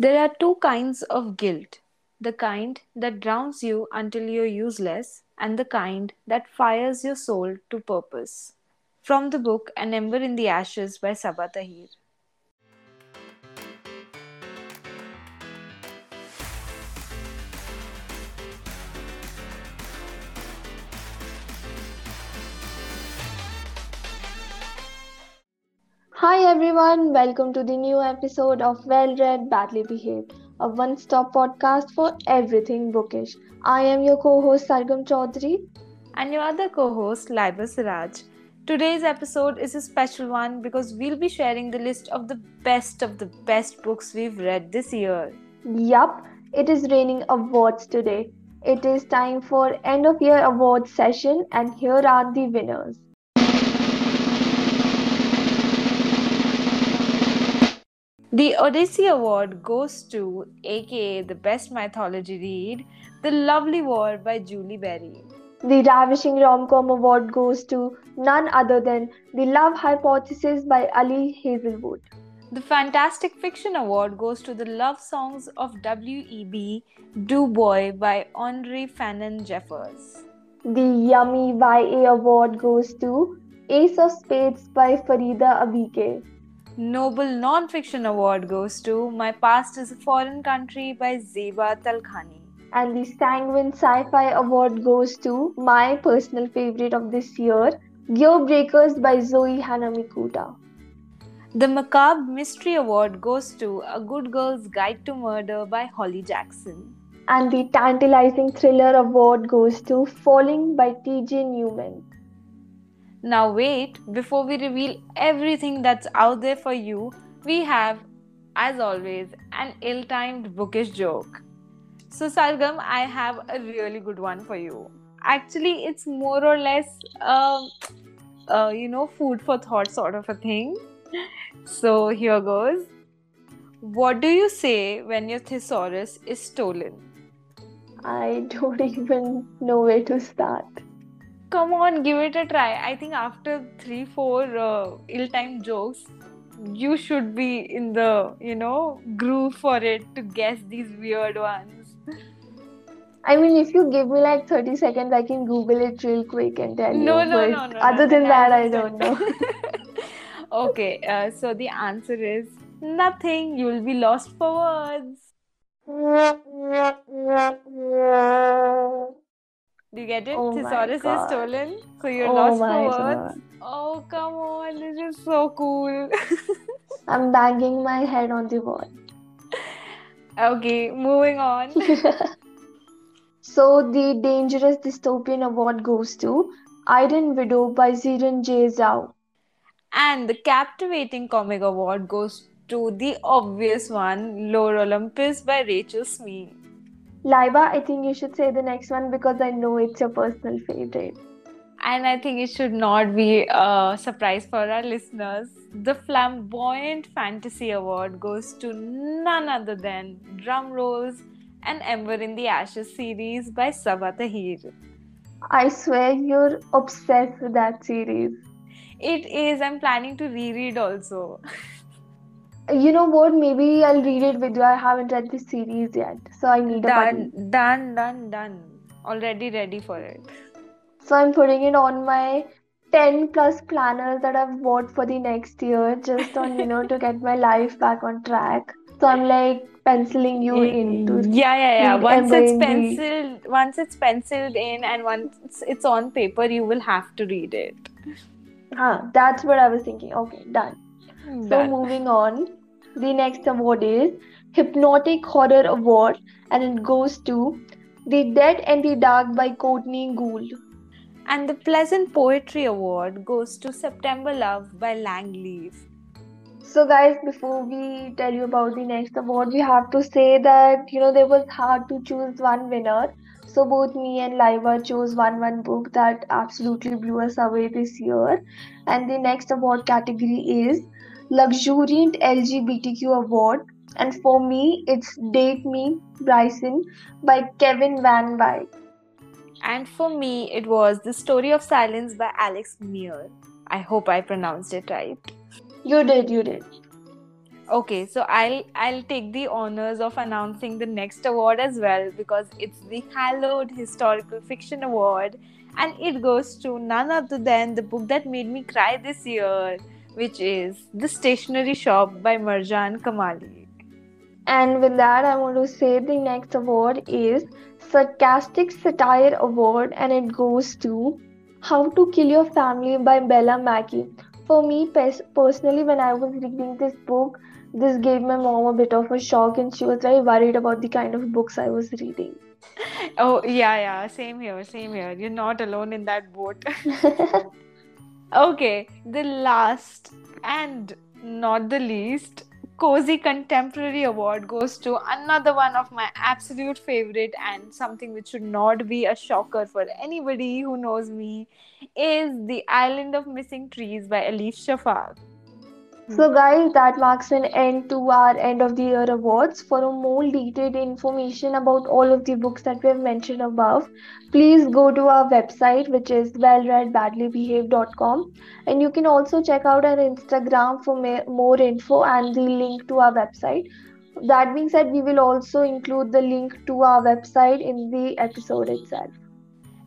There are two kinds of guilt the kind that drowns you until you're useless, and the kind that fires your soul to purpose. From the book An Ember in the Ashes by Sabaa Tahir. Hi everyone, welcome to the new episode of Well Read, Badly Behaved, a one stop podcast for everything bookish. I am your co host Sargam Chaudhary. And your other co host, Laiba Siraj. Today's episode is a special one because we'll be sharing the list of the best of the best books we've read this year. Yup, it is raining awards today. It is time for end of year awards session, and here are the winners. The Odyssey Award goes to, aka the best mythology read, The Lovely War by Julie Berry. The Ravishing Rom-Com Award goes to none other than The Love Hypothesis by Ali Hazelwood. The Fantastic Fiction Award goes to The Love Songs of W.E.B. Du Bois by Honorée Fanonne Jeffers. The Yummy YA Award goes to Ace of Spades by Faridah Abike. Noble Non-Fiction Award goes to My Past is a Foreign Country by Zeba Talkhani. And the Sanguine Sci-Fi Award goes to my personal favorite of this year, Gearbreakers by Zoe Hana Mikuta. The Macabre Mystery Award goes to A Good Girl's Guide to Murder by Holly Jackson. And the Tantalizing Thriller Award goes to Falling by T.J. Newman. Now, wait, before we reveal everything that's out there for you, we have, as always, an ill timed bookish joke. So, Sargam, I have a really good one for you. Actually, it's more or less, uh, uh, you know, food for thought sort of a thing. So, here goes. What do you say when your thesaurus is stolen? I don't even know where to start come on give it a try i think after three four uh, ill-timed jokes you should be in the you know groove for it to guess these weird ones I mean, if you give me like 30 seconds, I can Google it real quick and tell no, you. No, no, no. No. Other no, than that, I don't know. okay, uh, so the answer is nothing. You will be lost for words. Do you get it? Oh Thesaurus is stolen, so you're oh lost for words. God. Oh come on, this is so cool. I'm banging my head on the wall. Okay, moving on. so the Dangerous Dystopian Award goes to Iron Widow by Xiran Jay Zhao. And the Captivating Comic Award goes to the obvious one, Lore Olympus by Rachel Smythe. Laiba, I think you should say the next one because I know it's your personal favorite. And I think it should not be a surprise for our listeners. The Flamboyant Fantasy Award goes to none other than Drum Rolls and Ember in the Ashes series by Sabaa Tahir. I swear you're obsessed with that series. It is. I'm planning to reread also. you know what? Maybe I'll read it with you. I haven't read this series yet, so I need done, a buddy. Done, done, done. Already ready for it. So I'm putting it on my 10 plus planners that I've bought for the next year, just on you know to get my life back on track. So I'm like penciling you into yeah yeah yeah once it's penciled once it's penciled in and once it's on paper you will have to read it huh that's what i was thinking okay done done. so moving on the next award is Hypnotic Horror Award and it goes to The Dead and the Dark by Courtney Gould. And the Pleasant Poetry Award goes to September Love by Lang Leav. So guys, before we tell you about the next award, we have to say that you know there was hard to choose one winner. So both me and Laiba chose one one book that absolutely blew us away this year. And the next award category is Luxuriant LGBTQ Award. And for me, it's Date Me, Bryson by Kevin Van Whye. And for me, it was The Story of Silence by Alex Meyer. I hope I pronounced it right. You did, you did. Okay, so I'll I'll take the honors of announcing the next award as well because it's the Hallowed Historical Fiction Award and it goes to none other than the book that made me cry this year, which is The Stationery Shop by Marjan Kamali. And with that, I want to say the next award is Sarcastic Satire Award, and it goes to How to Kill Your Family by Bella Mackie. For me personally, when I was reading this book, this gave my mom a bit of a shock, and she was very worried about the kind of books I was reading. Oh, yeah, yeah, same here, same here. You're not alone in that boat. okay, the last and not the least Cozy Contemporary Award goes to another one of my absolute favorite and something which should not be a shocker for anybody who knows me is The Island of Missing Trees by Elif Shafak. So, guys, that marks an end to our end of the year awards. For a more detailed information about all of the books that we have mentioned above, please go to our website, which is wellreadbadlybehaved.com. And you can also check out our Instagram for more info and the link to our website. That being said, we will also include the link to our website in the episode itself.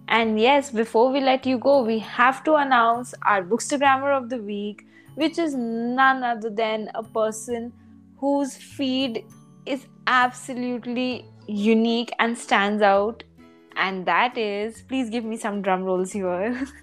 And yes, before we let you go, we have to announce our Bookstagrammer of the Week which is none other than a person whose feed is absolutely unique and stands out. And that is, please give me some drum rolls here.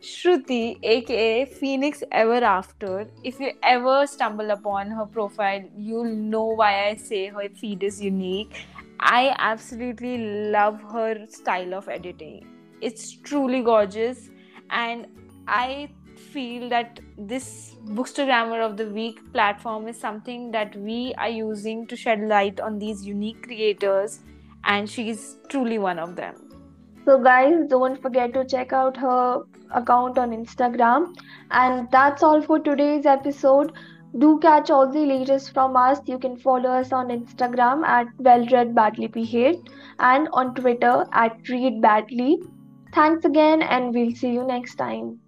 Shruti, aka Phoenix Ever After. If you ever stumble upon her profile, you'll know why I say her feed is unique I absolutely love her style of editing. It's truly gorgeous, and I feel that this Bookstagrammer of the Week platform is something that we are using to shed light on these unique creators, and she's truly one of them. So, guys, don't forget to check out her account on Instagram. And that's all for today's episode do catch all the latest from us. You can follow us on Instagram at wellread badly behaved and on Twitter at ReadBadly. Thanks again, and we'll see you next time.